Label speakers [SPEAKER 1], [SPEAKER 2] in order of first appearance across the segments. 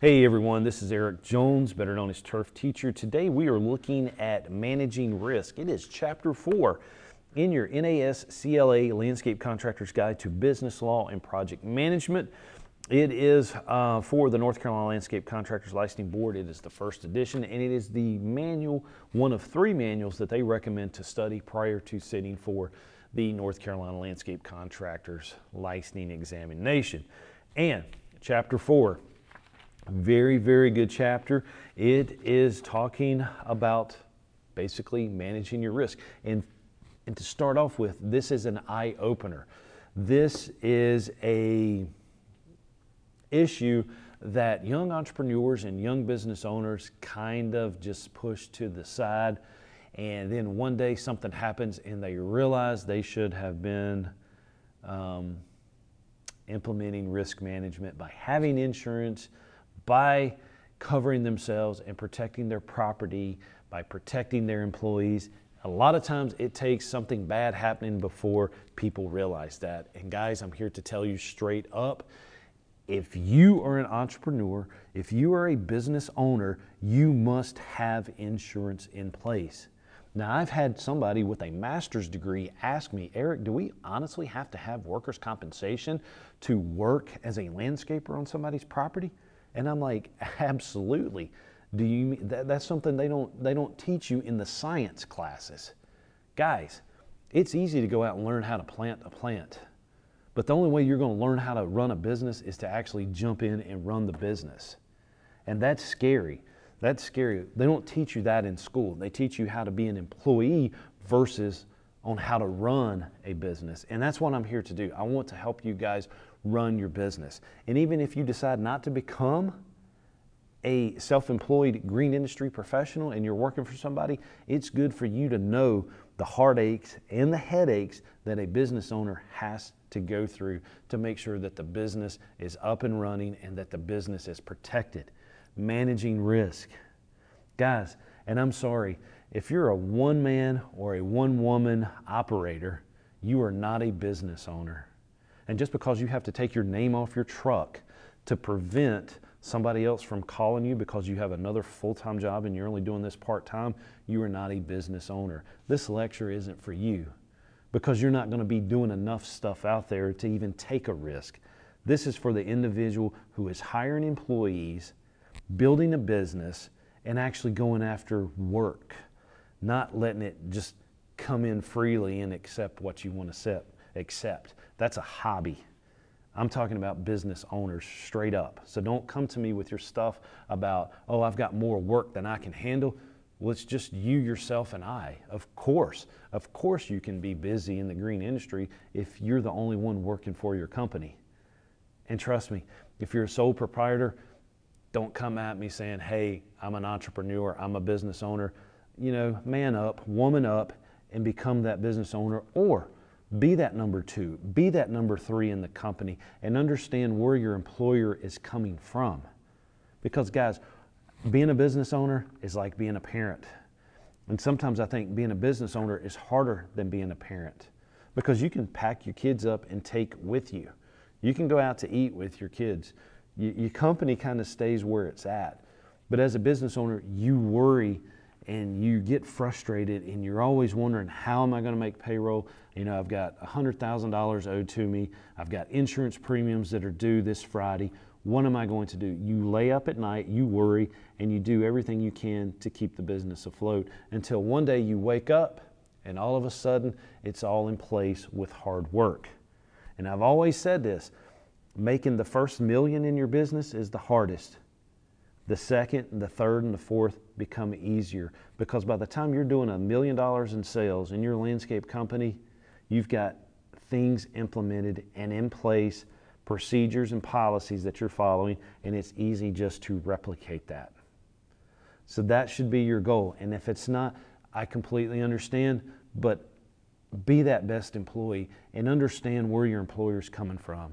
[SPEAKER 1] Hey everyone, this is Eric Jones, better known as Turf Teacher. Today we are looking at managing risk. It is chapter four in your NAS CLA Landscape Contractor's Guide to Business Law and Project Management. It is uh, for the North Carolina Landscape Contractors Licensing Board. It is the first edition and it is the manual, one of three manuals that they recommend to study prior to sitting for the North Carolina Landscape Contractors Licensing Examination. And chapter four, very, very good chapter. It is talking about basically managing your risk. And, and to start off with, this is an eye opener. This is a issue that young entrepreneurs and young business owners kind of just push to the side. And then one day something happens and they realize they should have been um, implementing risk management by having insurance by covering themselves and protecting their property, by protecting their employees. A lot of times it takes something bad happening before people realize that. And guys, I'm here to tell you straight up if you are an entrepreneur, if you are a business owner, you must have insurance in place. Now, I've had somebody with a master's degree ask me, Eric, do we honestly have to have workers' compensation to work as a landscaper on somebody's property? And I'm like, absolutely. Do you that, that's something they don't they don't teach you in the science classes. Guys, it's easy to go out and learn how to plant a plant. But the only way you're going to learn how to run a business is to actually jump in and run the business. And that's scary. That's scary. They don't teach you that in school. They teach you how to be an employee versus on how to run a business. And that's what I'm here to do. I want to help you guys run your business. And even if you decide not to become a self employed green industry professional and you're working for somebody, it's good for you to know the heartaches and the headaches that a business owner has to go through to make sure that the business is up and running and that the business is protected. Managing risk. Guys, and I'm sorry, if you're a one man or a one woman operator, you are not a business owner. And just because you have to take your name off your truck to prevent somebody else from calling you because you have another full time job and you're only doing this part time, you are not a business owner. This lecture isn't for you because you're not going to be doing enough stuff out there to even take a risk. This is for the individual who is hiring employees, building a business, and actually going after work, not letting it just come in freely and accept what you want to accept. That's a hobby. I'm talking about business owners straight up. So don't come to me with your stuff about, oh, I've got more work than I can handle. Well, it's just you, yourself, and I. Of course, of course, you can be busy in the green industry if you're the only one working for your company. And trust me, if you're a sole proprietor, don't come at me saying, hey, I'm an entrepreneur, I'm a business owner. You know, man up, woman up, and become that business owner. Or be that number two, be that number three in the company, and understand where your employer is coming from. Because, guys, being a business owner is like being a parent. And sometimes I think being a business owner is harder than being a parent because you can pack your kids up and take with you. You can go out to eat with your kids. Your company kind of stays where it's at. But as a business owner, you worry and you get frustrated and you're always wondering how am I going to make payroll? You know, I've got $100,000 owed to me. I've got insurance premiums that are due this Friday. What am I going to do? You lay up at night, you worry, and you do everything you can to keep the business afloat until one day you wake up and all of a sudden it's all in place with hard work. And I've always said this making the first million in your business is the hardest the second, the third, and the fourth become easier because by the time you're doing a million dollars in sales in your landscape company, you've got things implemented and in place, procedures and policies that you're following, and it's easy just to replicate that. So that should be your goal. And if it's not, I completely understand, but be that best employee and understand where your employer's coming from.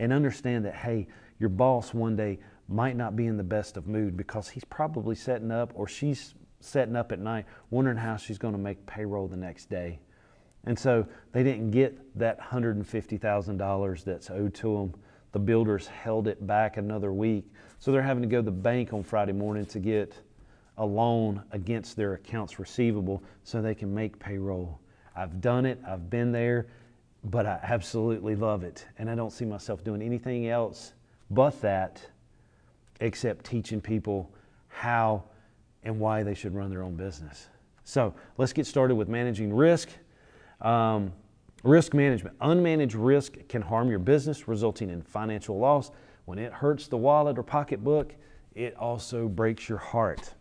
[SPEAKER 1] And understand that, hey, your boss one day might not be in the best of mood because he's probably setting up or she's setting up at night wondering how she's going to make payroll the next day. And so they didn't get that $150,000 that's owed to them the builders held it back another week. So they're having to go to the bank on Friday morning to get a loan against their accounts receivable so they can make payroll. I've done it, I've been there, but I absolutely love it. And I don't see myself doing anything else but that except teaching people how and why they should run their own business. So let's get started with managing risk. Um, risk management. Unmanaged risk can harm your business, resulting in financial loss. When it hurts the wallet or pocketbook, it also breaks your heart.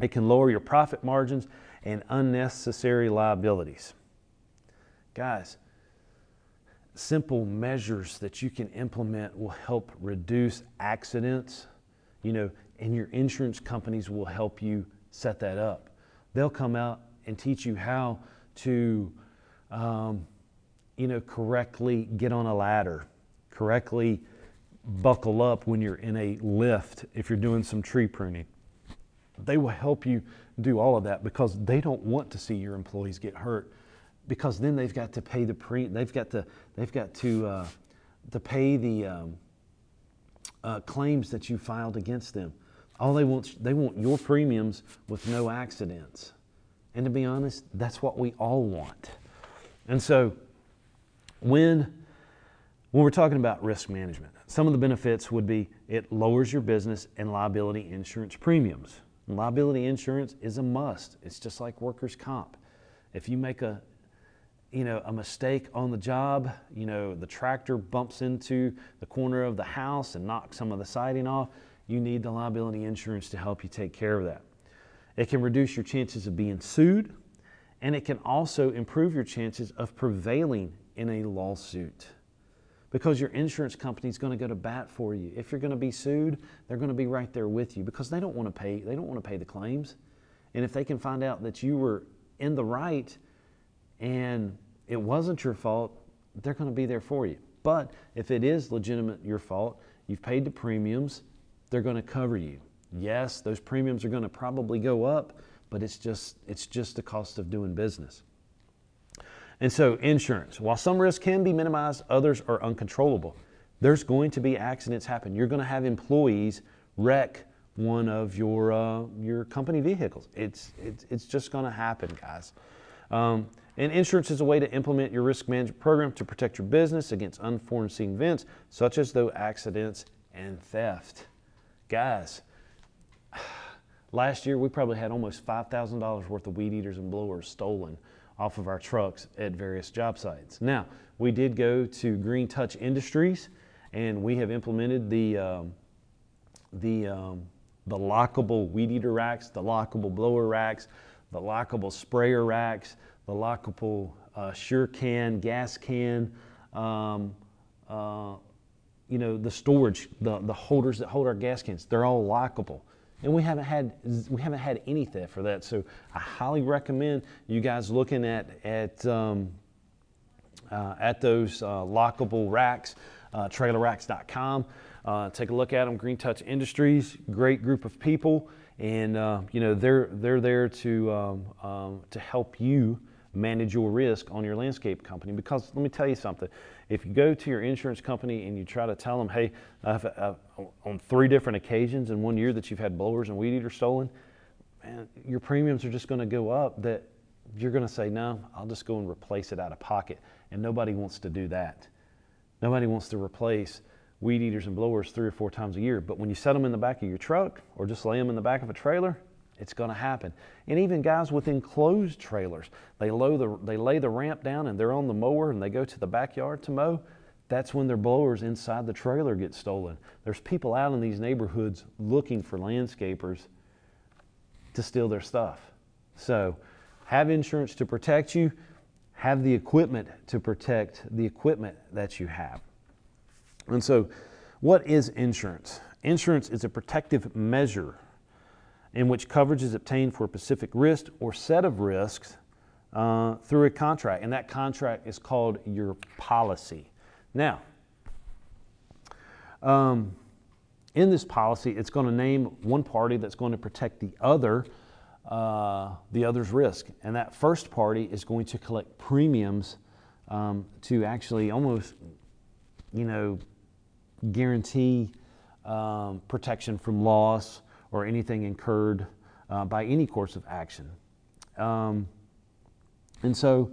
[SPEAKER 1] It can lower your profit margins and unnecessary liabilities. Guys, simple measures that you can implement will help reduce accidents, you know, and your insurance companies will help you set that up. They'll come out and teach you how to, um, you know, correctly get on a ladder, correctly buckle up when you're in a lift if you're doing some tree pruning. They will help you do all of that because they don't want to see your employees get hurt because then they've got to pay the pre they've got to they've got to uh, to pay the um, uh, claims that you filed against them. All they want they want your premiums with no accidents. And to be honest, that's what we all want. And so when when we're talking about risk management, some of the benefits would be it lowers your business and liability insurance premiums. Liability insurance is a must. It's just like workers' comp. If you make a you know a mistake on the job, you know the tractor bumps into the corner of the house and knocks some of the siding off, you need the liability insurance to help you take care of that. It can reduce your chances of being sued, and it can also improve your chances of prevailing in a lawsuit because your insurance company is going to go to bat for you. If you're going to be sued, they're going to be right there with you because they don't want to pay they don't want to pay the claims. And if they can find out that you were in the right and it wasn't your fault, they're going to be there for you. But if it is legitimate your fault, you've paid the premiums, they're going to cover you. Yes, those premiums are going to probably go up, but it's just it's just the cost of doing business. And so, insurance, while some risks can be minimized, others are uncontrollable. There's going to be accidents happen. You're going to have employees wreck one of your, uh, your company vehicles. It's, it's, it's just going to happen, guys. Um, and insurance is a way to implement your risk management program to protect your business against unforeseen events, such as those accidents and theft. Guys, last year we probably had almost $5,000 worth of weed eaters and blowers stolen off of our trucks at various job sites. Now, we did go to Green Touch Industries and we have implemented the, um, the, um, the lockable weed eater racks, the lockable blower racks, the lockable sprayer racks, the lockable uh, sure can, gas can, um, uh, you know, the storage, the, the holders that hold our gas cans, they're all lockable and we haven't had we haven't had any theft for that. So I highly recommend you guys looking at at um, uh, at those uh, lockable racks, uh, trailerracks.com. Uh, take a look at them. Green Touch Industries, great group of people, and you know they're they're there to um, um, to help you manage your risk on your landscape company. Because let me tell you something if you go to your insurance company and you try to tell them, hey, I've, I've, on three different occasions in one year that you've had blowers and weed eaters stolen, man, your premiums are just going to go up that you're going to say, no, I'll just go and replace it out of pocket. And nobody wants to do that. Nobody wants to replace weed eaters and blowers three or four times a year. But when you set them in the back of your truck or just lay them in the back of a trailer, it's going to happen. And even guys with enclosed trailers, they, the, they lay the ramp down and they're on the mower and they go to the backyard to mow. That's when their blowers inside the trailer get stolen. There's people out in these neighborhoods looking for landscapers to steal their stuff. So have insurance to protect you, have the equipment to protect the equipment that you have. And so, what is insurance? Insurance is a protective measure in which coverage is obtained for a specific risk or set of risks uh, through a contract, and that contract is called your policy. Now, um, in this policy, it's going to name one party that's going to protect the other, uh, the other's risk, and that first party is going to collect premiums um, to actually almost, you know, guarantee um, protection from loss or anything incurred uh, by any course of action. Um, and so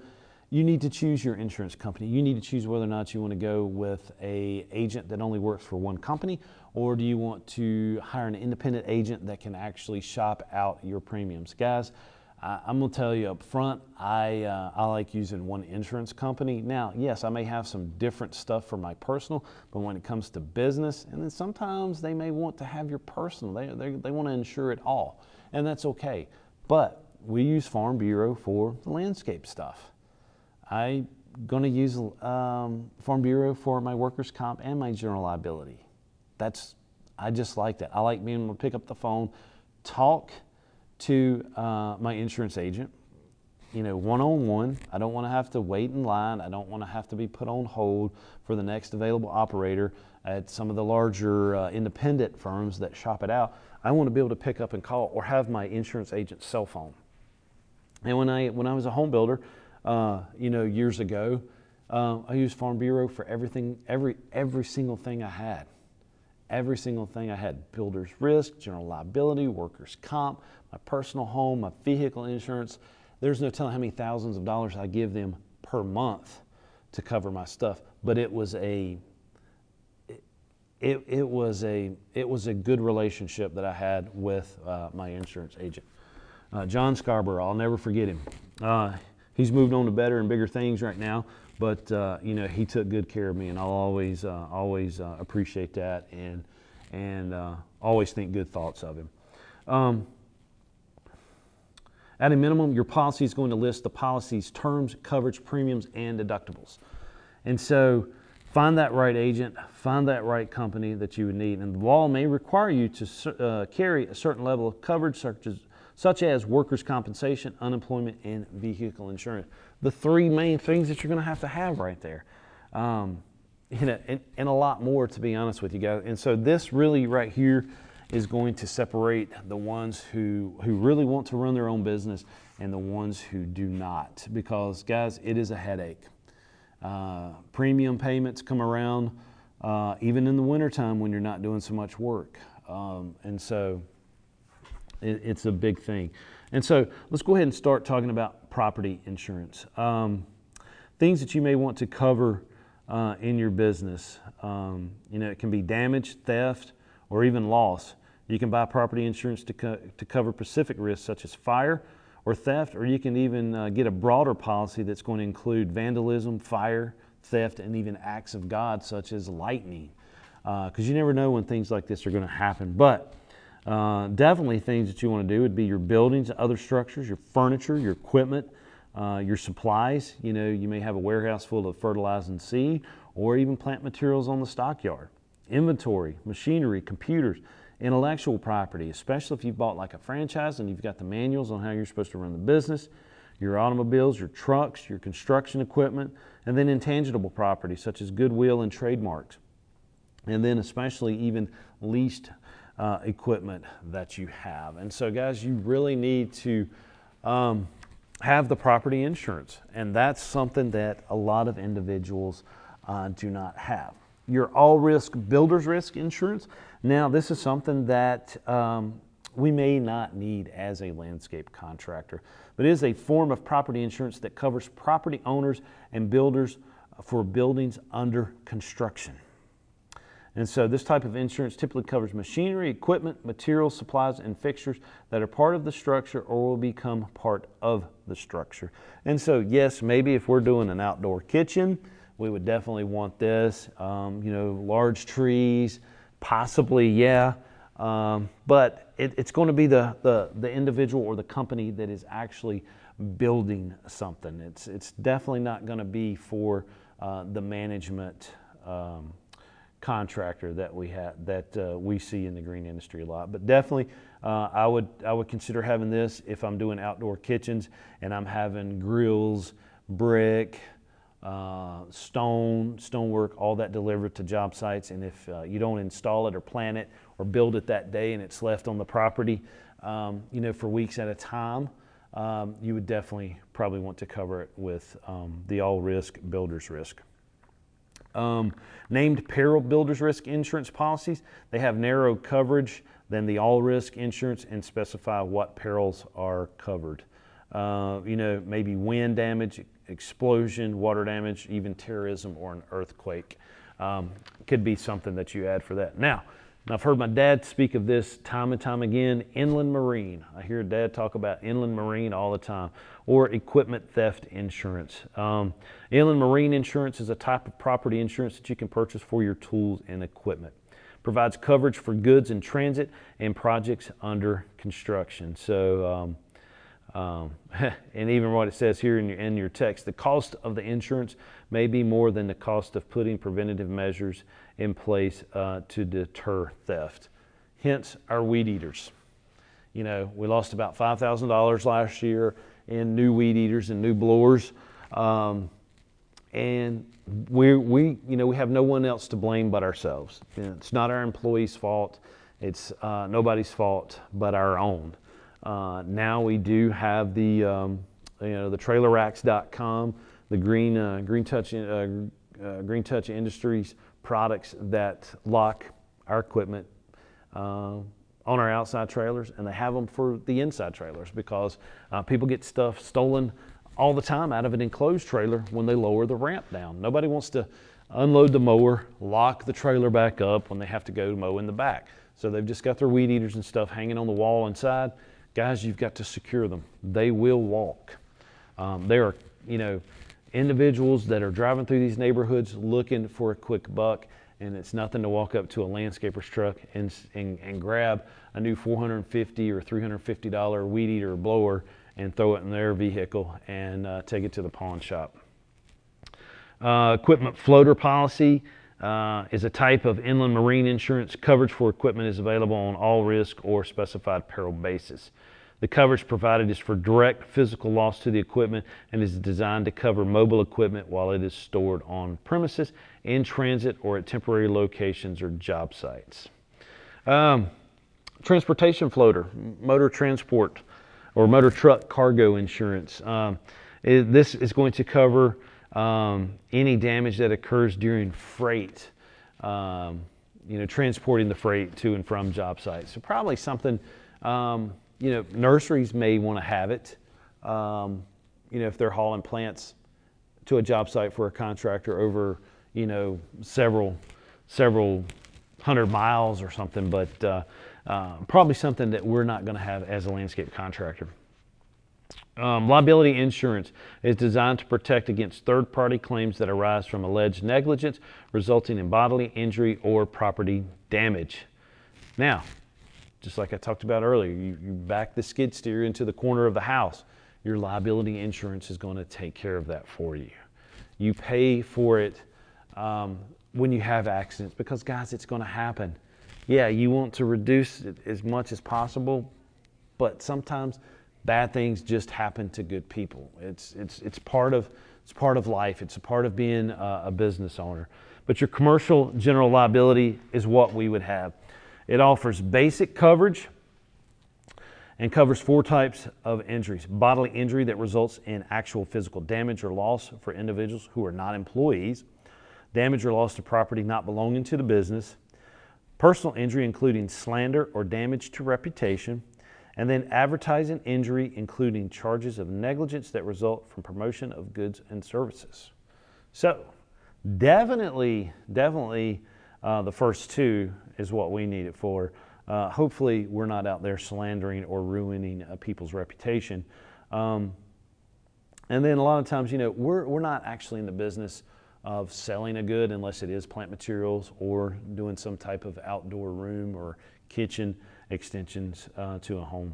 [SPEAKER 1] you need to choose your insurance company. You need to choose whether or not you want to go with a agent that only works for one company or do you want to hire an independent agent that can actually shop out your premiums. Guys, I'm going to tell you up front, I, uh, I like using one insurance company. Now, yes, I may have some different stuff for my personal, but when it comes to business, and then sometimes they may want to have your personal, they, they, they want to insure it all, and that's okay. But we use Farm Bureau for the landscape stuff. I'm to use um, Farm Bureau for my workers' comp and my general liability. That's, I just like that. I like being able to pick up the phone, talk, to uh, my insurance agent, you know, one on one. I don't want to have to wait in line. I don't want to have to be put on hold for the next available operator at some of the larger uh, independent firms that shop it out. I want to be able to pick up and call or have my insurance agent's cell phone. And when I when I was a home builder, uh, you know, years ago, uh, I used Farm Bureau for everything, every every single thing I had every single thing I had builder's risk, general liability, workers' comp, my personal home, my vehicle insurance. There's no telling how many thousands of dollars I give them per month to cover my stuff. But it was a it, it was a it was a good relationship that I had with uh, my insurance agent, uh, John Scarborough. I'll never forget him. Uh, he's moved on to better and bigger things right now, but uh, you know he took good care of me, and I'll always uh, always uh, appreciate that and and always think good thoughts of him. Um, at a minimum, your policy is going to list the policy's terms, coverage, premiums, and deductibles. And so find that right agent, find that right company that you would need. And the law may require you to uh, carry a certain level of coverage, such as, such as workers' compensation, unemployment, and vehicle insurance. The three main things that you're going to have to have right there. Um, you know, and, and a lot more, to be honest with you guys. And so this really right here is going to separate the ones who, who really want to run their own business and the ones who do not. Because, guys, it is a headache. Uh, premium payments come around uh, even in the wintertime when you're not doing so much work. Um, and so it, it's a big thing. And so let's go ahead and start talking about property insurance. Um, things that you may want to cover uh, in your business. Um, you know, it can be damage, theft, or even loss. You can buy property insurance to, co- to cover specific risks such as fire or theft, or you can even uh, get a broader policy that's going to include vandalism, fire, theft, and even acts of God such as lightning. Because uh, you never know when things like this are going to happen. But uh, definitely things that you want to do would be your buildings, other structures, your furniture, your equipment, uh, your supplies. You know, you may have a warehouse full of fertilizing seed or even plant materials on the stockyard. Inventory, machinery, computers intellectual property, especially if you've bought like a franchise and you've got the manuals on how you're supposed to run the business, your automobiles, your trucks, your construction equipment, and then intangible property such as goodwill and trademarks. And then especially even leased uh, equipment that you have. And so, guys, you really need to um, have the property insurance, and that's something that a lot of individuals uh, do not have. Your all risk builder's risk insurance now, this is something that um, we may not need as a landscape contractor, but it is a form of property insurance that covers property owners and builders for buildings under construction. And so this type of insurance typically covers machinery, equipment, materials, supplies, and fixtures that are part of the structure or will become part of the structure. And so, yes, maybe if we're doing an outdoor kitchen, we would definitely want this. Um, you know, large trees, Possibly, yeah. Um, but it, it's going to be the, the, the individual or the company that is actually building something. It's, it's definitely not going to be for uh, the management um, contractor that we have that uh, we see in the green industry a lot. But definitely, uh, I would I would consider having this if I'm doing outdoor kitchens and I'm having grills, brick, uh, stone, stonework, all that delivered to job sites. And if uh, you don't install it or plant it or build it that day and it's left on the property, um, you know, for weeks at a time, um, you would definitely probably want to cover it with um, the all risk builder's risk. Um, named peril builders risk insurance policies, they have narrow coverage than the all risk insurance and specify what perils are covered. Uh, you know, maybe wind damage, explosion, water damage, even terrorism or an earthquake um, could be something that you add for that. Now, I've heard my dad speak of this time and time again inland marine. I hear dad talk about inland marine all the time, or equipment theft insurance. Um, inland marine insurance is a type of property insurance that you can purchase for your tools and equipment. Provides coverage for goods in transit and projects under construction. So, um, um, and even what it says here in your, in your text, the cost of the insurance may be more than the cost of putting preventative measures in place uh, to deter theft. Hence, our weed eaters. You know, we lost about $5,000 last year in new weed eaters and new blowers. Um, and we, we, you know, we have no one else to blame but ourselves. You know, it's not our employees' fault. It's uh, nobody's fault but our own. Uh, now we do have the, um, you know, the trailerracks.com, the Green, uh, Green, Touch, uh, uh, Green Touch Industries products that lock our equipment uh, on our outside trailers, and they have them for the inside trailers because uh, people get stuff stolen all the time out of an enclosed trailer when they lower the ramp down. Nobody wants to unload the mower, lock the trailer back up when they have to go mow in the back. So they've just got their weed eaters and stuff hanging on the wall inside. Guys, you've got to secure them. They will walk. Um, there are, you know, individuals that are driving through these neighborhoods looking for a quick buck, and it's nothing to walk up to a landscaper's truck and, and, and grab a new 450 or $350 weed eater or blower and throw it in their vehicle and uh, take it to the pawn shop. Uh, equipment floater policy uh, is a type of inland marine insurance. Coverage for equipment is available on all risk or specified peril basis. The coverage provided is for direct physical loss to the equipment and is designed to cover mobile equipment while it is stored on premises, in transit, or at temporary locations or job sites. Um, transportation floater, motor transport, or motor truck cargo insurance. Um, it, this is going to cover um, any damage that occurs during freight, um, you know, transporting the freight to and from job sites. So probably something um, you know, nurseries may want to have it. Um, you know, if they're hauling plants to a job site for a contractor over, you know, several, several hundred miles or something, but uh, uh, probably something that we're not going to have as a landscape contractor. Um, liability insurance is designed to protect against third party claims that arise from alleged negligence resulting in bodily injury or property damage. Now, just like I talked about earlier, you, you back the skid steer into the corner of the house. Your liability insurance is going to take care of that for you. You pay for it um, when you have accidents because, guys, it's going to happen. Yeah, you want to reduce it as much as possible, but sometimes bad things just happen to good people. It's, it's, it's, part, of, it's part of life, it's a part of being a, a business owner. But your commercial general liability is what we would have. It offers basic coverage and covers four types of injuries bodily injury that results in actual physical damage or loss for individuals who are not employees, damage or loss to property not belonging to the business, personal injury, including slander or damage to reputation, and then advertising injury, including charges of negligence that result from promotion of goods and services. So, definitely, definitely uh, the first two is what we need it for. Uh, hopefully, we're not out there slandering or ruining uh, people's reputation. Um, and then a lot of times, you know, we're, we're not actually in the business of selling a good unless it is plant materials or doing some type of outdoor room or kitchen extensions uh, to a home.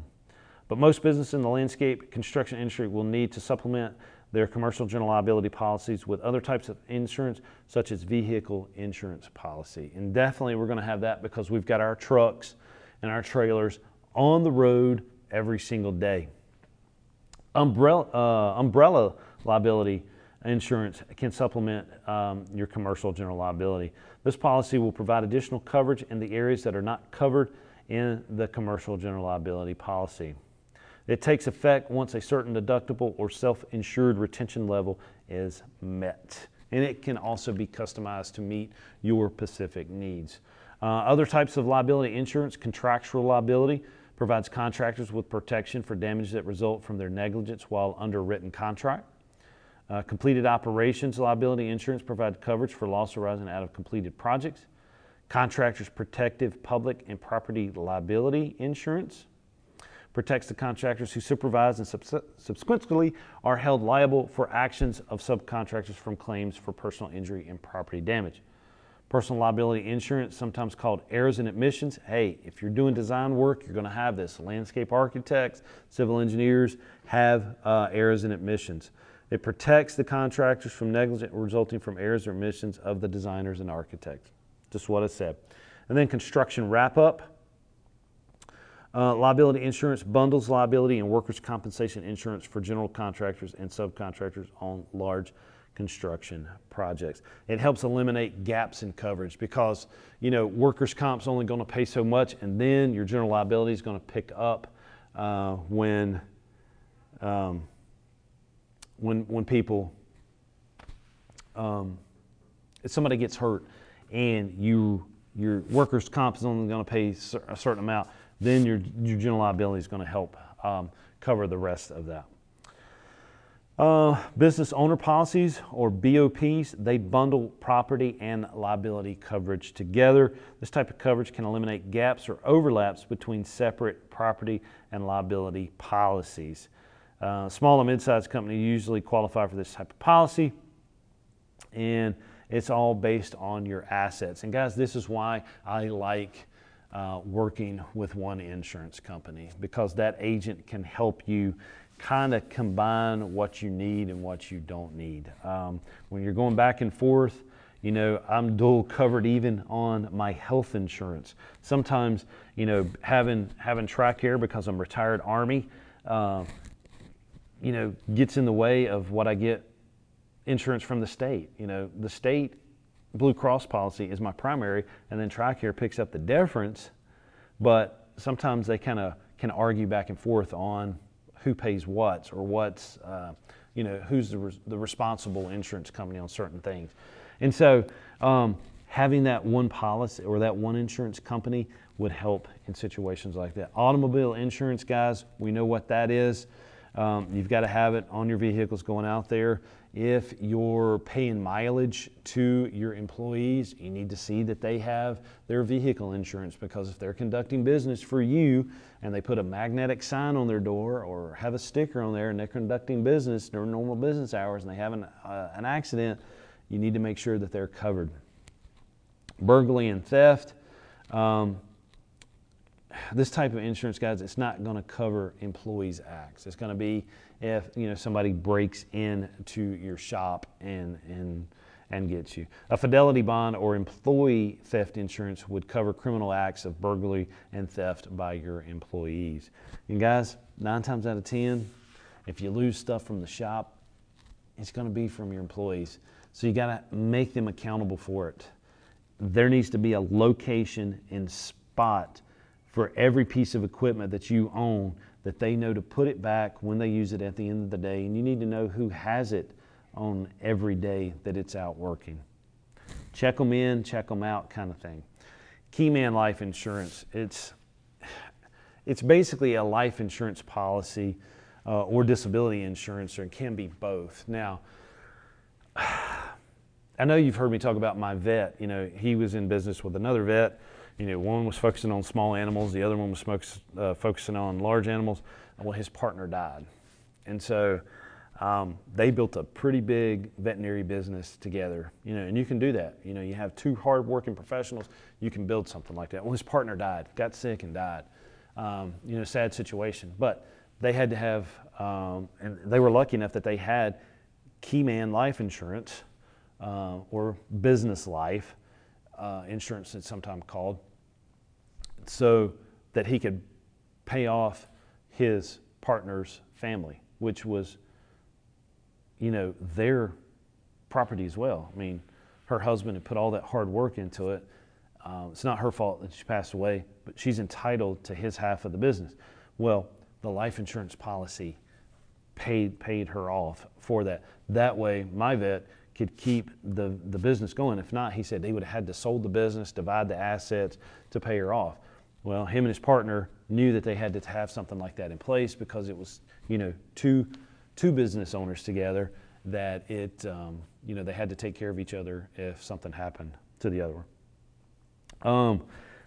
[SPEAKER 1] But most business in the landscape construction industry will need to supplement their commercial general liability policies with other types of insurance, such as vehicle insurance policy. And definitely we're going to have that because we've got our trucks and our trailers on the road every single day. Umbrella, uh, umbrella liability insurance can supplement um, your commercial general liability. This policy will provide additional coverage in the areas that are not covered in the commercial general liability policy. It takes effect once a certain deductible or self insured retention level is met. and it can also be customized to meet your specific needs. Uh, other types of liability insurance, contractual liability, provides contractors with protection for damage that result from their negligence while under written contract. Uh, completed operations liability insurance provides coverage for loss arising out of completed projects. Contractors' protective public and property liability insurance protects the contractors who supervise and subsequently are held liable for actions of subcontractors from claims for personal injury and property damage. Personal liability insurance, sometimes called errors and omissions. Hey, if you're doing design work, you're going to have this. Landscape architects, civil engineers have uh, errors and omissions. It protects the contractors from negligence resulting from errors or omissions of the designers and architects. Just what it said. And then construction wrap up. Uh, liability insurance bundles liability and workers' compensation insurance for general contractors and subcontractors on large construction projects. It helps eliminate gaps in coverage because, you know, workers' comp's only going to pay so much, and then your general liability is going to pick up uh, when, um, when, when people, um, if somebody gets hurt and you, your workers' comp is only going to pay a certain amount, then your, your general liability is going to help um, cover the rest of that. Uh, business owner policies or BOPs, they bundle property and liability coverage together. This type of coverage can eliminate gaps or overlaps between separate property and liability policies. Uh, small and mid-sized companies usually qualify for this type of policy, and it's all based on your assets. And guys, this is why I like uh, working with one insurance company because that agent can help you kind of combine what you need and what you don't need. Um, when you're going back and forth, you know, I'm dual covered even on my health insurance. Sometimes, you know, having having TRICARE because I'm retired Army, uh, you know, gets in the way of what I get insurance from the state. You know, the state Blue Cross policy is my primary, and then TRICARE picks up the difference. But sometimes they kind of can argue back and forth on who pays what or what's, uh, you know, who's the, re- the responsible insurance company on certain things. And so um, having that one policy or that one insurance company would help in situations like that. Automobile insurance, guys, we know what that is. Um, you've got to have it on your vehicles going out there. If you're paying mileage to your employees, you need to see that they have their vehicle insurance because if they're conducting business for you and they put a magnetic sign on their door or have a sticker on there and they're conducting business during normal business hours and they have an, uh, an accident, you need to make sure that they're covered. Burglary and theft. Um, this type of insurance, guys, it's not going to cover employees' acts. It's going to be if you know somebody breaks into your shop and and and gets you. A fidelity bond or employee theft insurance would cover criminal acts of burglary and theft by your employees. And guys, nine times out of ten, if you lose stuff from the shop, it's going to be from your employees. So you got to make them accountable for it. There needs to be a location and spot for every piece of equipment that you own that they know to put it back when they use it at the end of the day. And you need to know who has it on every day that it's out working. Check them in, check them out, kind of thing. Keyman Life Insurance, it's, it's basically a life insurance policy uh, or disability insurance, or it can be both. Now, I know you've heard me talk about my vet. You know, he was in business with another vet you know, one was focusing on small animals, the other one was uh, focusing on large animals. Well, his partner died. And so um, they built a pretty big veterinary business together, you know, and you can do that. You know, you have two hardworking professionals, you can build something like that. Well, his partner died, got sick and died. Um, you know, sad situation. But they had to have, um, and they were lucky enough that they had Keyman life insurance uh, or business life uh, insurance, it's sometimes called so that he could pay off his partner's family, which was, you know, their property as well. I mean, her husband had put all that hard work into it. Um, it's not her fault that she passed away, but she's entitled to his half of the business. Well, the life insurance policy paid paid her off for that. That way, my vet could keep the, the business going. If not, he said they would have had to sold the business, divide the assets to pay her off. Well, him and his partner knew that they had to have something like that in place because it was, you know, two, two business owners together that it, um, you know, they had to take care of each other if something happened to the other one. Um,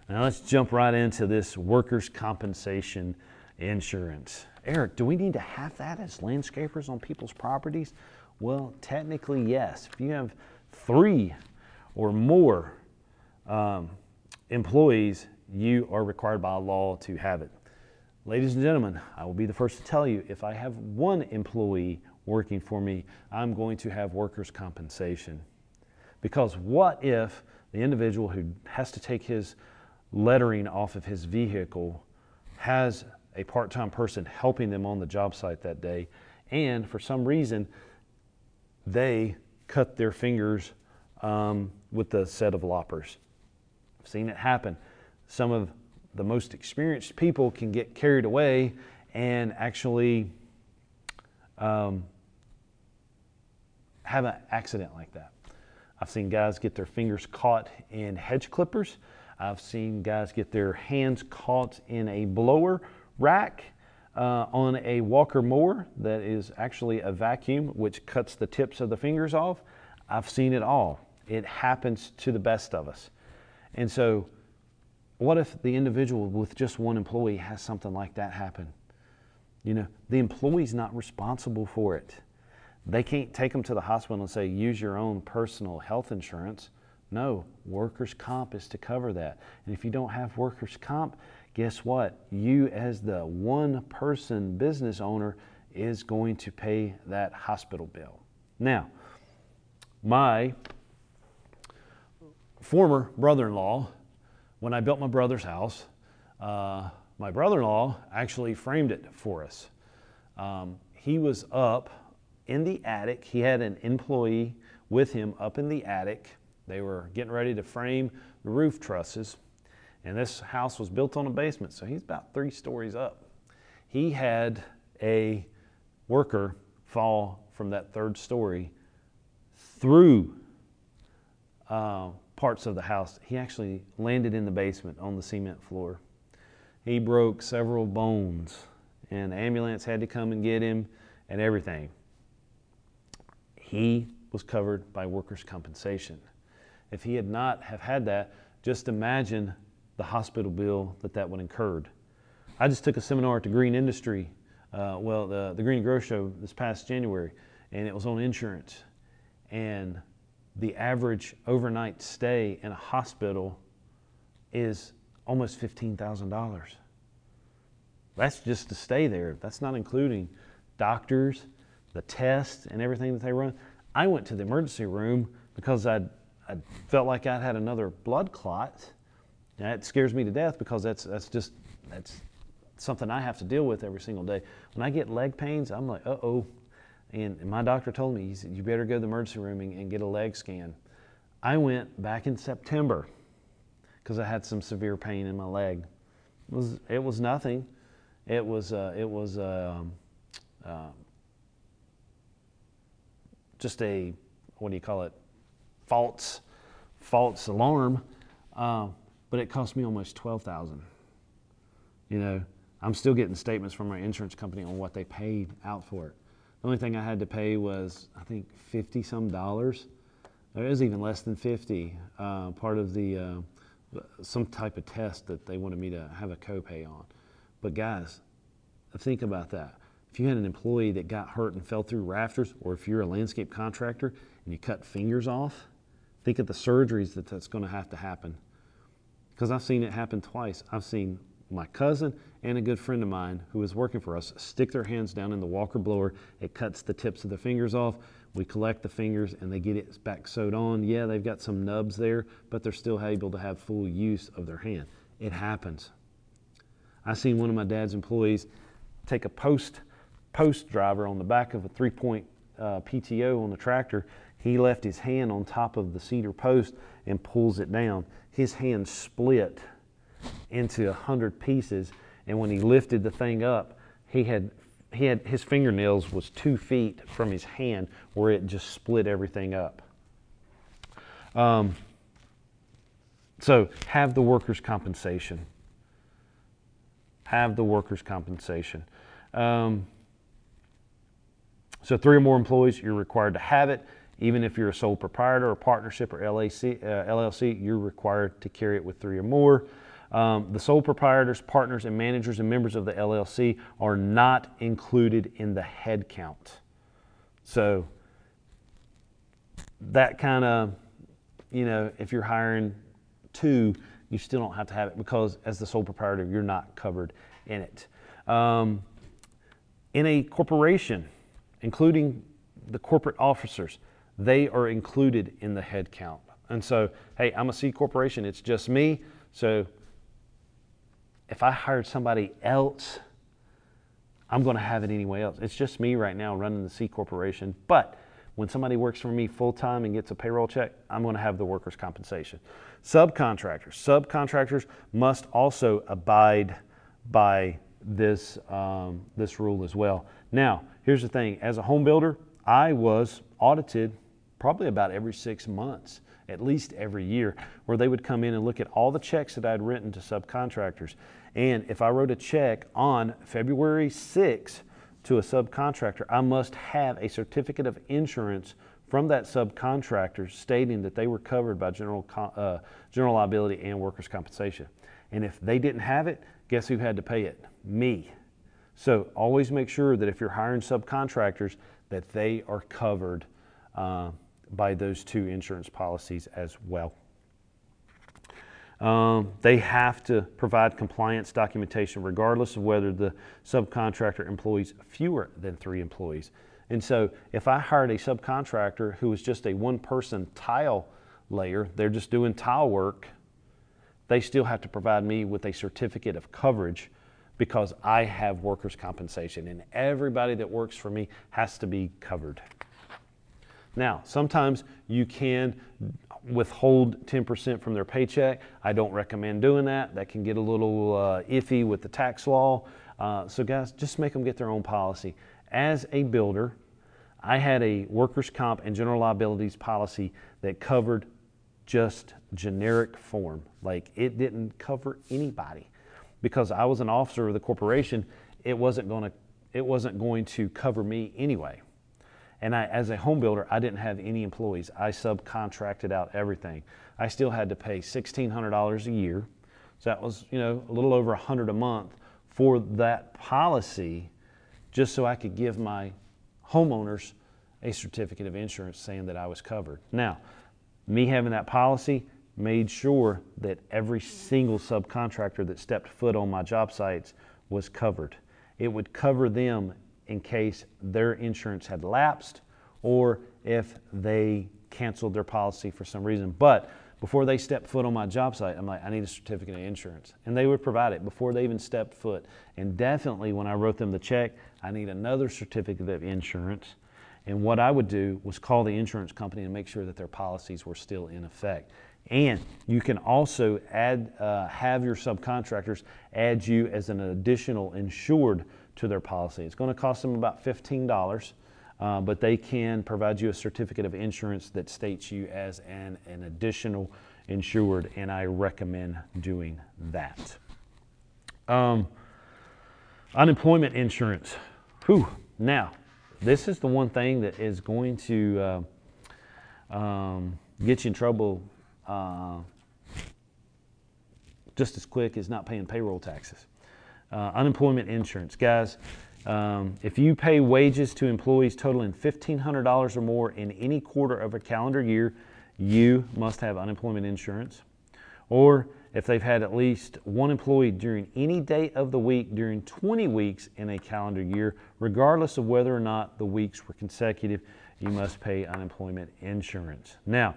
[SPEAKER 1] now let's jump right into this workers' compensation insurance. Eric, do we need to have that as landscapers on people's properties? Well, technically, yes. If you have three or more um, employees, you are required by law to have it. Ladies and gentlemen, I will be the first to tell you if I have one employee working for me, I'm going to have workers' compensation. Because what if the individual who has to take his lettering off of his vehicle has a part time person helping them on the job site that day, and for some reason they cut their fingers um, with the set of loppers? I've seen it happen. Some of the most experienced people can get carried away and actually um, have an accident like that. I've seen guys get their fingers caught in hedge clippers. I've seen guys get their hands caught in a blower rack uh, on a walker mower that is actually a vacuum which cuts the tips of the fingers off. I've seen it all. It happens to the best of us. And so, what if the individual with just one employee has something like that happen? You know, the employee's not responsible for it. They can't take them to the hospital and say, use your own personal health insurance. No, workers' comp is to cover that. And if you don't have workers' comp, guess what? You, as the one person business owner, is going to pay that hospital bill. Now, my former brother in law, when I built my brother's house, uh, my brother in law actually framed it for us. Um, he was up in the attic. He had an employee with him up in the attic. They were getting ready to frame the roof trusses. And this house was built on a basement, so he's about three stories up. He had a worker fall from that third story through uh, parts of the house. He actually landed in the basement on the cement floor. He broke several bones, and the ambulance had to come and get him and everything he was covered by workers' compensation. If he had not have had that, just imagine the hospital bill that that would incurred. I just took a seminar at the Green Industry, uh, well, the, the Green Grow Show this past January, and it was on insurance. And the average overnight stay in a hospital is almost $15,000. That's just to stay there. That's not including doctors, the tests and everything that they run. I went to the emergency room because i I felt like I'd had another blood clot. That scares me to death because that's, that's just that's something I have to deal with every single day. When I get leg pains, I'm like, uh oh. And, my doctor told me, he said, you better go to the emergency room and, and get a leg scan. I went back in September because I had some severe pain in my leg. It was, it was nothing. It was, uh, it was uh, um, uh, just a what do you call it false false alarm uh, but it cost me almost 12000 you know i'm still getting statements from my insurance company on what they paid out for it the only thing i had to pay was i think 50 some dollars it was even less than 50 uh, part of the uh, some type of test that they wanted me to have a copay on but guys think about that if you had an employee that got hurt and fell through rafters, or if you're a landscape contractor and you cut fingers off, think of the surgeries that that's going to have to happen. Because I've seen it happen twice. I've seen my cousin and a good friend of mine who is working for us stick their hands down in the walker blower. It cuts the tips of the fingers off. We collect the fingers and they get it back sewed on. Yeah, they've got some nubs there, but they're still able to have full use of their hand. It happens. I seen one of my dad's employees take a post post driver on the back of a three point uh, PTO on the tractor, he left his hand on top of the cedar post and pulls it down. His hand split into a hundred pieces, and when he lifted the thing up, he had he had his fingernails was two feet from his hand where it just split everything up. Um, so have the workers' compensation. Have the workers' compensation. Um, so three or more employees, you're required to have it. Even if you're a sole proprietor or partnership or LAC, uh, LLC, you're required to carry it with three or more. Um, the sole proprietors, partners, and managers and members of the LLC are not included in the head count. So that kind of, you know, if you're hiring two, you still don't have to have it because as the sole proprietor, you're not covered in it. Um, in a corporation, including the corporate officers, they are included in the head count. And so, hey, I'm a C corporation, it's just me. So if I hired somebody else, I'm going to have it anyway else. It's just me right now running the C corporation. But when somebody works for me full time and gets a payroll check, I'm going to have the workers' compensation. Subcontractors. Subcontractors must also abide by this, um, this rule as well. Now, here's the thing as a home builder, I was audited probably about every six months, at least every year, where they would come in and look at all the checks that I'd written to subcontractors. And if I wrote a check on February 6th to a subcontractor, I must have a certificate of insurance from that subcontractor stating that they were covered by general, uh, general liability and workers' compensation. And if they didn't have it, guess who had to pay it? Me. So always make sure that if you're hiring subcontractors, that they are covered uh, by those two insurance policies as well. Um, they have to provide compliance documentation regardless of whether the subcontractor employs fewer than three employees. And so if I hired a subcontractor who was just a one person tile layer, they're just doing tile work, they still have to provide me with a certificate of coverage because I have workers' compensation and everybody that works for me has to be covered. Now, sometimes you can withhold 10% from their paycheck. I don't recommend doing that. That can get a little uh, iffy with the tax law. Uh, so, guys, just make them get their own policy. As a builder, I had a workers' comp and general liabilities policy that covered just generic form. Like it didn't cover anybody because I was an officer of the corporation. It wasn't going to it wasn't going to cover me anyway. And I, as a home builder, I didn't have any employees. I subcontracted out everything. I still had to pay $1,600 a year. So that was, you know, a little over 100 a month for that policy just so I could give my homeowners a certificate of insurance saying that I was covered. Now, me having that policy made sure that every single subcontractor that stepped foot on my job sites was covered. It would cover them in case their insurance had lapsed or if they canceled their policy for some reason. But before they stepped foot on my job site, I'm like, I need a certificate of insurance. And they would provide it before they even stepped foot. And definitely when I wrote them the check, I need another certificate of insurance. And what I would do was call the insurance company and make sure that their policies were still in effect. And you can also add, uh, have your subcontractors add you as an additional insured to their policy. It's going to cost them about $15, uh, but they can provide you a certificate of insurance that states you as an, an additional insured, and I recommend doing that. Um, unemployment insurance. Whew. Now, this is the one thing that is going to uh, um, get you in trouble uh, just as quick as not paying payroll taxes. Uh, unemployment insurance. Guys, um, if you pay wages to employees totaling $1,500 or more in any quarter of a calendar year, you must have unemployment insurance. Or if they've had at least one employee during any day of the week during 20 weeks in a calendar year, regardless of whether or not the weeks were consecutive, you must pay unemployment insurance. Now,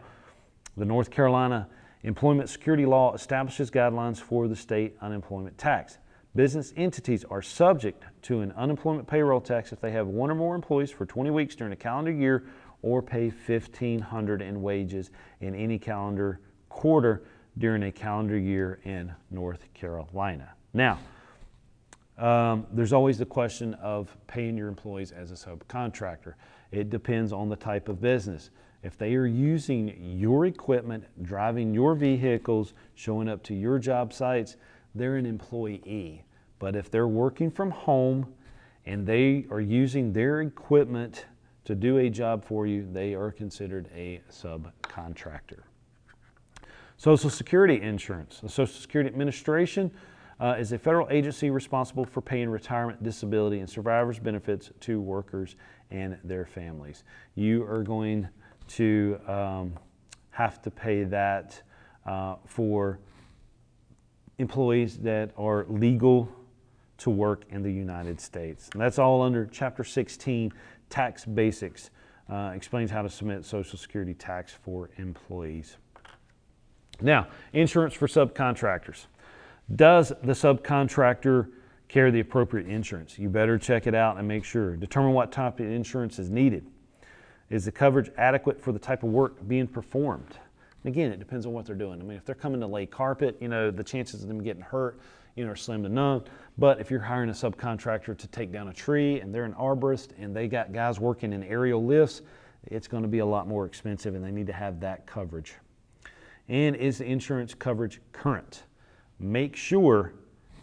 [SPEAKER 1] the North Carolina Employment Security Law establishes guidelines for the state unemployment tax. Business entities are subject to an unemployment payroll tax if they have one or more employees for 20 weeks during a calendar year or pay 1500 in wages in any calendar quarter during a calendar year in North Carolina. Now, um, there's always the question of paying your employees as a subcontractor. It depends on the type of business. If they are using your equipment, driving your vehicles, showing up to your job sites, they're an employee. But if they're working from home and they are using their equipment to do a job for you, they are considered a subcontractor. Social Security insurance. The Social Security Administration uh, is a federal agency responsible for paying retirement, disability, and survivors' benefits to workers and their families. You are going to um, have to pay that uh, for employees that are legal to work in the United States. And that's all under Chapter 16, Tax Basics, uh, explains how to submit Social Security tax for employees. Now, insurance for subcontractors. Does the subcontractor carry the appropriate insurance? You better check it out and make sure. Determine what type of insurance is needed. Is the coverage adequate for the type of work being performed? again, it depends on what they're doing. I mean, if they're coming to lay carpet, you know, the chances of them getting hurt, you know, are slim to none. But if you're hiring a subcontractor to take down a tree and they're an arborist and they got guys working in aerial lifts, it's going to be a lot more expensive and they need to have that coverage. And is the insurance coverage current? Make sure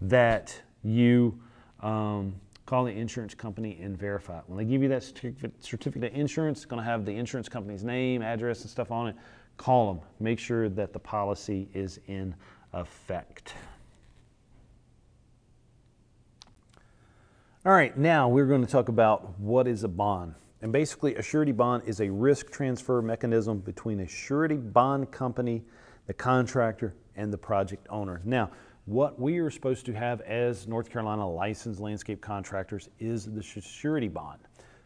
[SPEAKER 1] that you um, call the insurance company and verify it. When they give you that certificate of insurance, it's going to have the insurance company's name, address, and stuff on it. Call them. Make sure that the policy is in effect. All right, now we're going to talk about what is a bond. And basically, a surety bond is a risk transfer mechanism between a surety bond company, the contractor, and the project owner. Now, what we are supposed to have as North Carolina licensed landscape contractors is the surety bond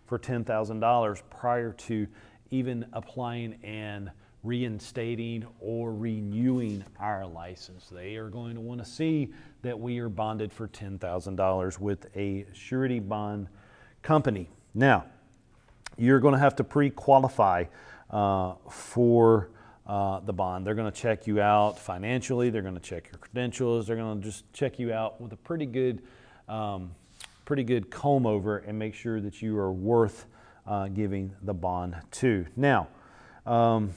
[SPEAKER 1] for $10,000 prior to even applying and reinstating or renewing our license. They are going to want to see that we are bonded for $10,000 with a surety bond company. Now, you're going to have to pre qualify uh, for uh, the bond. They're going to check you out financially. They're going to check your credentials. They're going to just check you out with a pretty good, um, pretty good comb over and make sure that you are worth uh, giving the bond to. Now, um,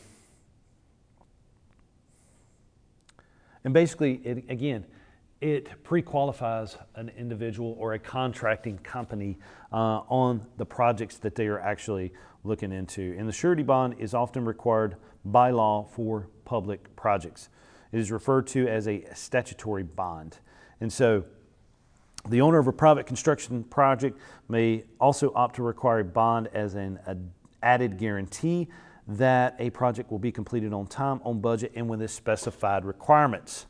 [SPEAKER 1] and basically, it, again, it pre-qualifies an individual or a contracting company uh, on the projects that they are actually looking into. And the surety bond is often required by law for public projects. It is referred to as a statutory bond. And so the owner of a private construction project may also opt to require a bond as an added guarantee that a project will be completed on time, on budget, and with the specified requirements.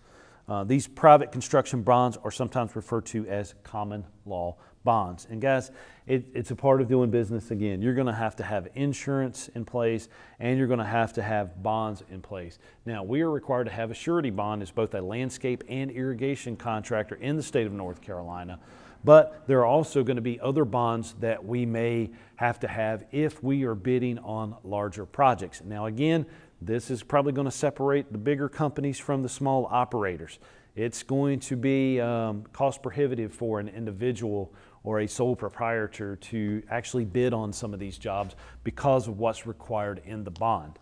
[SPEAKER 1] Uh, these private construction bonds are sometimes referred to as common law bonds. And guys, it, it's a part of doing business again. You're going to have to have insurance in place and you're going to have to have bonds in place. Now, we are required to have a surety bond as both a landscape and irrigation contractor in the state of North Carolina. But there are also going to be other bonds that we may have to have if we are bidding on larger projects. Now, again, this is probably going to separate the bigger companies from the small operators. It's going to be um, cost prohibitive for an individual or a sole proprietor to actually bid on some of these jobs because of what's required in the bond.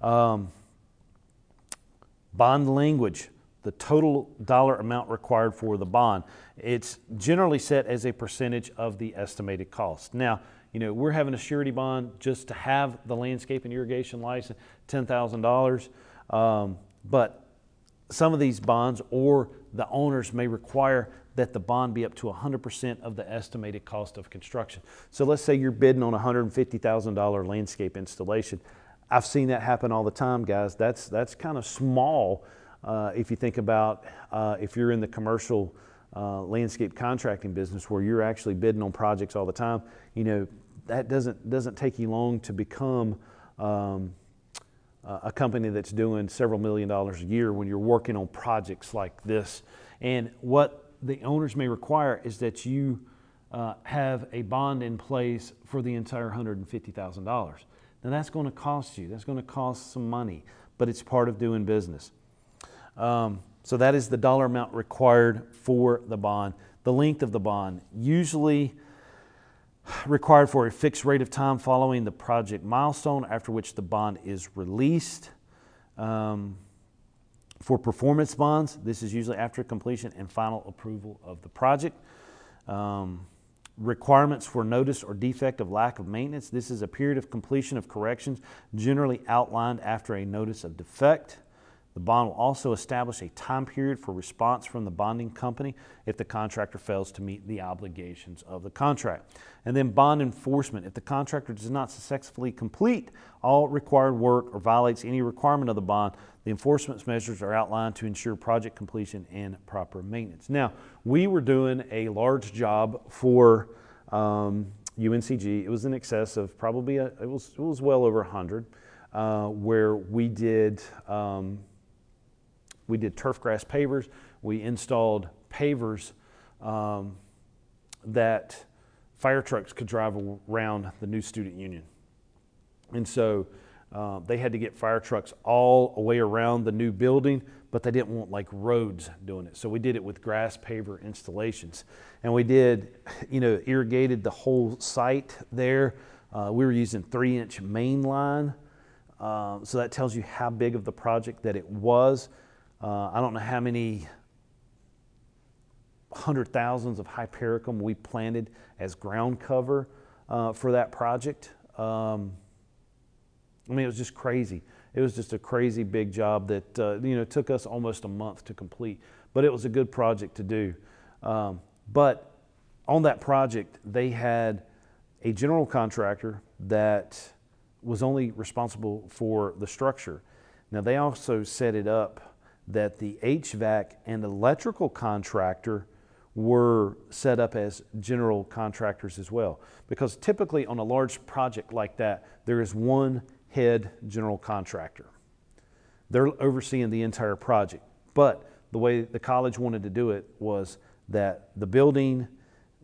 [SPEAKER 1] Um, bond language, the total dollar amount required for the bond, it's generally set as a percentage of the estimated cost. Now, you know, we're having a surety bond just to have the landscape and irrigation license, $10,000. Um, but some of these bonds or the owners may require that the bond be up to 100% of the estimated cost of construction. So let's say you're bidding on a $150,000 landscape installation. I've seen that happen all the time, guys. That's, that's kind of small uh, if you think about uh, if you're in the commercial uh, landscape contracting business where you're actually bidding on projects all the time. You know, that doesn't doesn't take you long to become um, a company that's doing several million dollars a year when you're working on projects like this. And what the owners may require is that you uh, have a bond in place for the entire $150,000. Now that's going to cost you. That's going to cost some money, but it's part of doing business. Um, So that is the dollar amount required for the bond. The length of the bond, usually required for a fixed rate of time following the project milestone, after which the bond is released. Um, for performance bonds, this is usually after completion and final approval of the project. Um, requirements for notice or defect of lack of maintenance. This is a period of completion of corrections generally outlined after a notice of defect. The bond will also establish a time period for response from the bonding company if the contractor fails to meet the obligations of the contract. And then bond enforcement. If the contractor does not successfully complete all required work or violates any requirement of the bond, the enforcement measures are outlined to ensure project completion and proper maintenance. Now, we were doing a large job for um, UNCG. It was in excess of probably, a, it, was, it was well over 100, uh, where we did. Um, we did turf grass pavers. We installed pavers um, that fire trucks could drive around the new student union. And so uh, they had to get fire trucks all the way around the new building, but they didn't want like roads doing it. So we did it with grass paver installations. And we did, you know, irrigated the whole site there. Uh, we were using three inch main line. Uh, so that tells you how big of the project that it was. Uh, I don't know how many hundred thousands of hypericum we planted as ground cover uh, for that project. Um, I mean, it was just crazy. It was just a crazy big job that uh, you know took us almost a month to complete, but it was a good project to do. Um, but on that project, they had a general contractor that was only responsible for the structure. Now they also set it up that the HVAC and electrical contractor were set up as general contractors as well. Because typically on a large project like that, there is one head general contractor. They're overseeing the entire project. But the way the college wanted to do it was that the building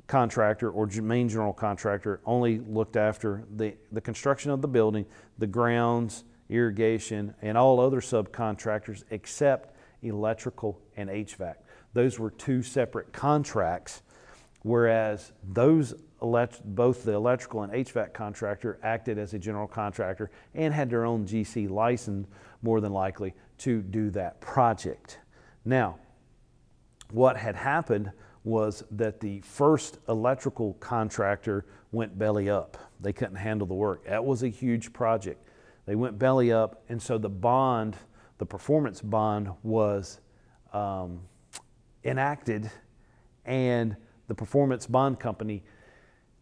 [SPEAKER 1] contractor or main general contractor only looked after the, the construction of the building, the grounds, irrigation, and all other subcontractors except electrical and HVAC. Those were two separate contracts, whereas those elect- both the electrical and HVAC contractor acted as a general contractor and had their own GC license, more than likely, to do that project. Now, what had happened was that the first electrical contractor went belly up. They couldn't handle the work. That was a huge project. They went belly up, and so the bond, the performance bond, was um, enacted, and the performance bond company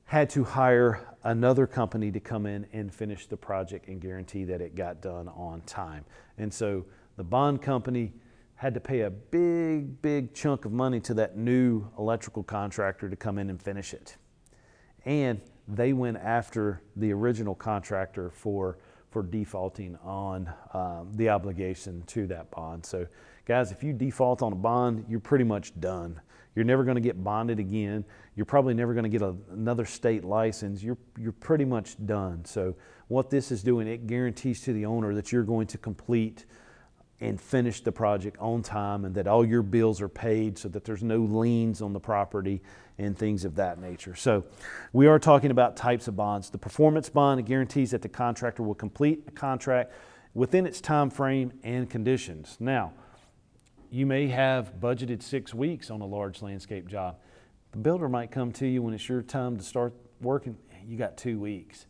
[SPEAKER 1] had to hire another company to come in and finish the project and guarantee that it got done on time. And so the bond company had to pay a big, big chunk of money to that new electrical contractor to come in and finish it. And they went after the original contractor for for defaulting on um, the obligation to that bond. So, guys, if you default on a bond, you're pretty much done. You're never going to get bonded again. You're probably never going to get a, another state license. You're, you're pretty much done. So, what this is doing, it guarantees to the owner that you're going to complete and finish the project on time and that all your bills are paid so that there's no liens on the property and things of that nature. So we are talking about types of bonds. The performance bond guarantees that the contractor will complete a contract within its time frame and conditions. Now, you may have budgeted six weeks on a large landscape job. The builder might come to you when it's your time to start working. You got two weeks.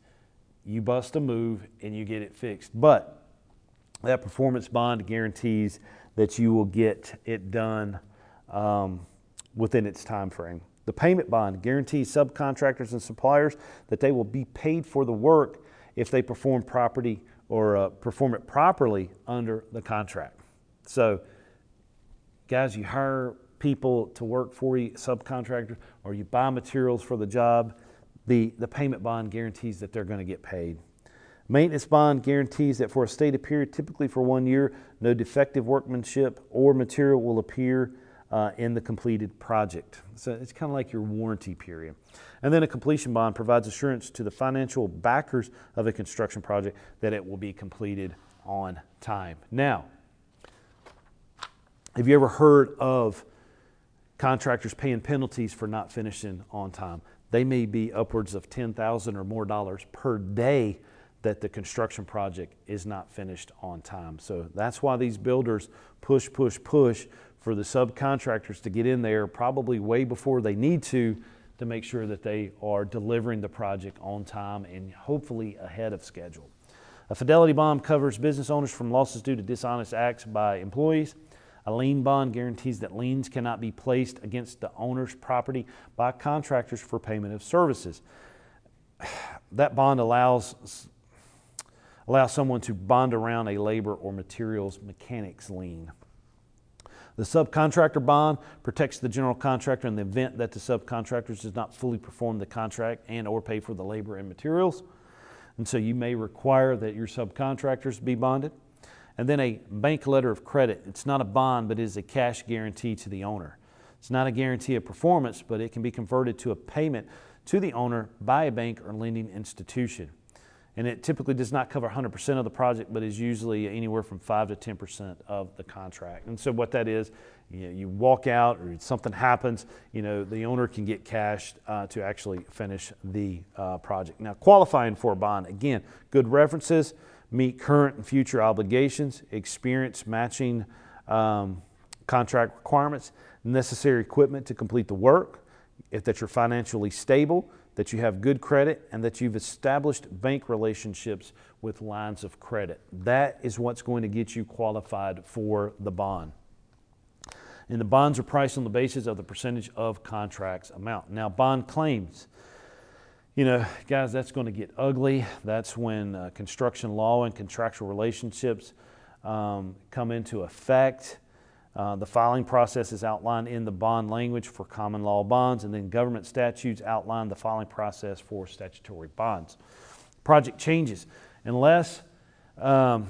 [SPEAKER 1] You bust a move and you get it fixed. But that performance bond guarantees that you will get it done um, within its time frame. The payment bond guarantees subcontractors and suppliers that they will be paid for the work if they perform property or uh, perform it properly under the contract. So, guys, you hire people to work for you, subcontractors, or you buy materials for the job, the, the payment bond guarantees that they're going to get paid. Maintenance bond guarantees that for a stated period, typically for one year, no defective workmanship or material will appear uh, in the completed project. So it's kind of like your warranty period. And then a completion bond provides assurance to the financial backers of a construction project that it will be completed on time. Now, Have you ever heard of contractors paying penalties for not finishing on time? They may be upwards of 10,000 or more dollars per day that the construction project is not finished on time. So that's why these builders push, push, push for the subcontractors to get in there probably way before they need to to make sure that they are delivering the project on time and hopefully ahead of schedule. A fidelity bond covers business owners from losses due to dishonest acts by employees. A lien bond guarantees that liens cannot be placed against the owner's property by contractors for payment of services. That bond allows, allows someone to bond around a labor or materials mechanics lien. The subcontractor bond protects the general contractor in the event that the subcontractor does not fully perform the contract and or pay for the labor and materials. And so you may require that your subcontractors be bonded. And then a bank letter of credit. It's not a bond, but it is a cash guarantee to the owner. It's not a guarantee of performance, but it can be converted to a payment to the owner by a bank or lending institution and it typically does not cover 100% of the project, but is usually anywhere from 5 to 10% of the contract. And so what that is, you, know, you walk out or something happens, you know, the owner can get cash uh, to actually finish the uh, project. Now, qualifying for a bond, again, good references, meet current and future obligations, experience matching um, contract requirements, necessary equipment to complete the work, if that you're financially stable, that you have good credit, and that you've established bank relationships with lines of credit. That is what's going to get you qualified for the bond. And the bonds are priced on the basis of the percentage of contracts amount. Now, bond claims. You know, guys, that's going to get ugly. That's when uh, construction law and contractual relationships um, come into effect. Uh, the filing process is outlined in the bond language for common law bonds, and then government statutes outline the filing process for statutory bonds. Project changes. Unless um,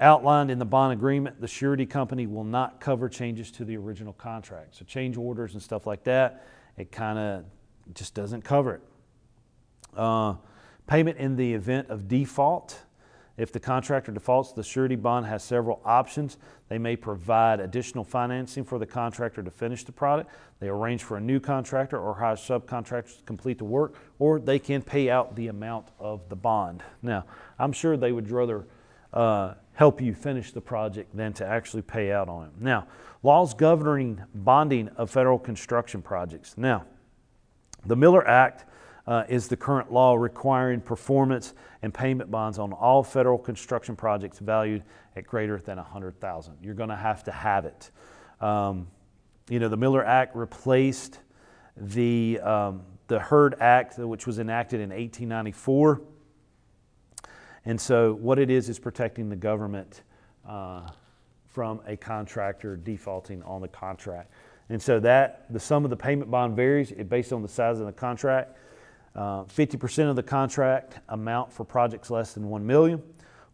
[SPEAKER 1] outlined in the bond agreement, the surety company will not cover changes to the original contract. So, change orders and stuff like that, it kind of just doesn't cover it. Uh, payment in the event of default. If the contractor defaults, the surety bond has several options. They may provide additional financing for the contractor to finish the product. They arrange for a new contractor or hire subcontractors to complete the work, or they can pay out the amount of the bond. Now, I'm sure they would rather uh, help you finish the project than to actually pay out on it. Now, laws governing bonding of federal construction projects. Now, the Miller Act uh, is the current law requiring performance and payment bonds on all federal construction projects valued at greater than 100,000. You're going to have to have it. Um, you know, the Miller Act replaced the um, the Heard Act, which was enacted in 1894. And so, what it is is protecting the government uh, from a contractor defaulting on the contract. And so that the sum of the payment bond varies based on the size of the contract. 50% uh, of the contract amount for projects less than 1 million,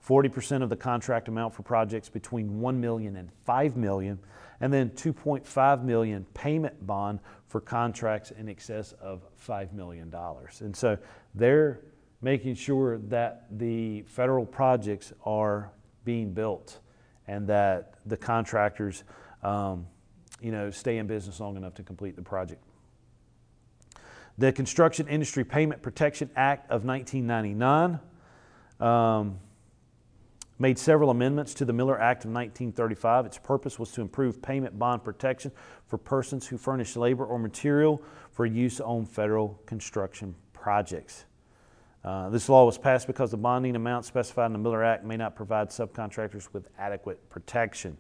[SPEAKER 1] 40% of the contract amount for projects between 1 million and 5 million, and then 2.5 million payment bond for contracts in excess of $5 million. And so they're making sure that the federal projects are being built and that the contractors um, you know, stay in business long enough to complete the project. The Construction Industry Payment Protection Act of 1999 um, made several amendments to the Miller Act of 1935. Its purpose was to improve payment bond protection for persons who furnish labor or material for use on federal construction projects. Uh, this law was passed because the bonding amount specified in the Miller Act may not provide subcontractors with adequate protection.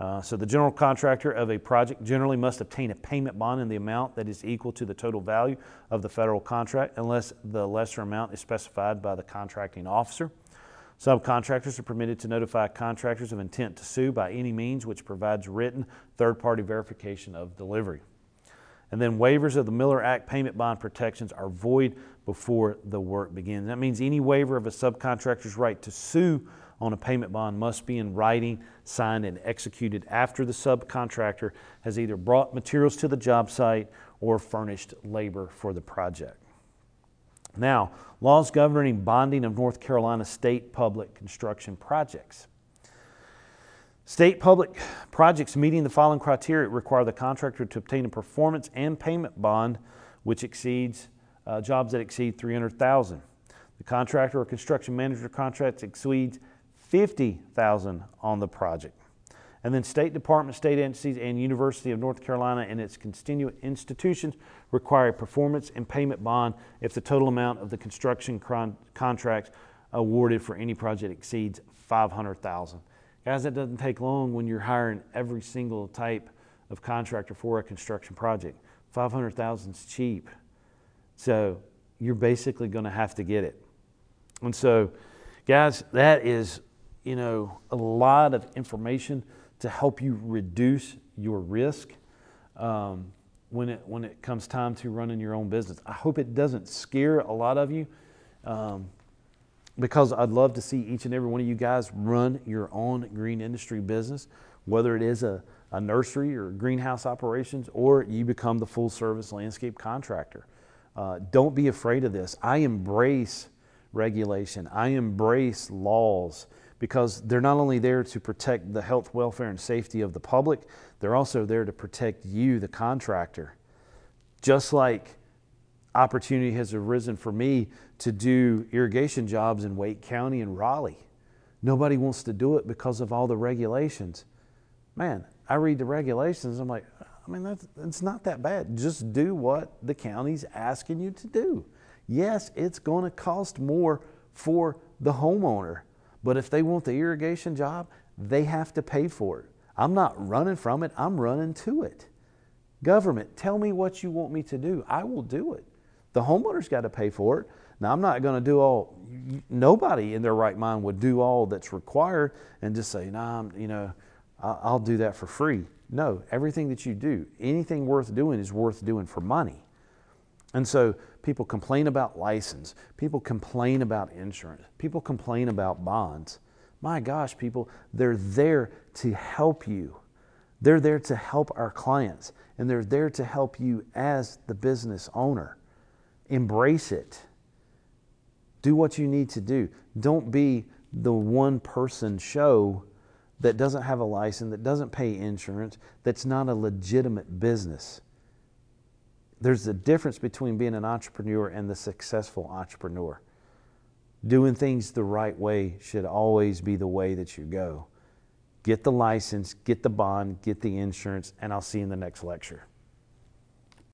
[SPEAKER 1] Uh, so the general contractor of a project generally must obtain a payment bond in the amount that is equal to the total value of the federal contract unless the lesser amount is specified by the contracting officer. Subcontractors are permitted to notify contractors of intent to sue by any means which provides written third-party verification of delivery. And then waivers of the Miller Act payment bond protections are void before the work begins. That means any waiver of a subcontractor's right to sue on a payment bond must be in writing, signed, and executed after the subcontractor has either brought materials to the job site or furnished labor for the project. Now, laws governing bonding of North Carolina state public construction projects. State public projects meeting the following criteria require the contractor to obtain a performance and payment bond which exceeds uh, jobs that exceed 300,000. The contractor or construction manager contracts exceeds 50,000 on the project. And then State Department, state agencies, and University of North Carolina and its constituent institutions require a performance and payment bond if the total amount of the construction con- contracts awarded for any project exceeds 500,000. Guys, that doesn't take long when you're hiring every single type of contractor for a construction project. 500,000 is cheap. So you're basically going to have to get it. And so, guys, that is, you know, a lot of information to help you reduce your risk um, when it when it comes time to running your own business. I hope it doesn't scare a lot of you. Um, because I'd love to see each and every one of you guys run your own green industry business, whether it is a, a nursery or greenhouse operations, or you become the full service landscape contractor. Uh, don't be afraid of this. I embrace regulation, I embrace laws because they're not only there to protect the health, welfare, and safety of the public, they're also there to protect you, the contractor. Just like opportunity has arisen for me to do irrigation jobs in Wake County and Raleigh. Nobody wants to do it because of all the regulations. Man, I read the regulations, I'm like, I mean, that's, it's not that bad. Just do what the county's asking you to do. Yes, it's going to cost more for the homeowner, but if they want the irrigation job, they have to pay for it. I'm not running from it, I'm running to it. Government, tell me what you want me to do. I will do it. The homeowner's got to pay for it. Now, I'm not going to do all, nobody in their right mind would do all that's required and just say, nah, I'm, you know, I'll do that for free. No, everything that you do, anything worth doing is worth doing for money. And so people complain about license, people complain about insurance, people complain about bonds. My gosh, people, they're there to help you. They're there to help our clients, and they're there to help you as the business owner. Embrace it. Do what you need to do. Don't be the one person show that doesn't have a license, that doesn't pay insurance, that's not a legitimate business. There's a difference between being an entrepreneur and the successful entrepreneur. Doing things the right way should always be the way that you go. Get the license, get the bond, get the insurance, and I'll see you in the next lecture.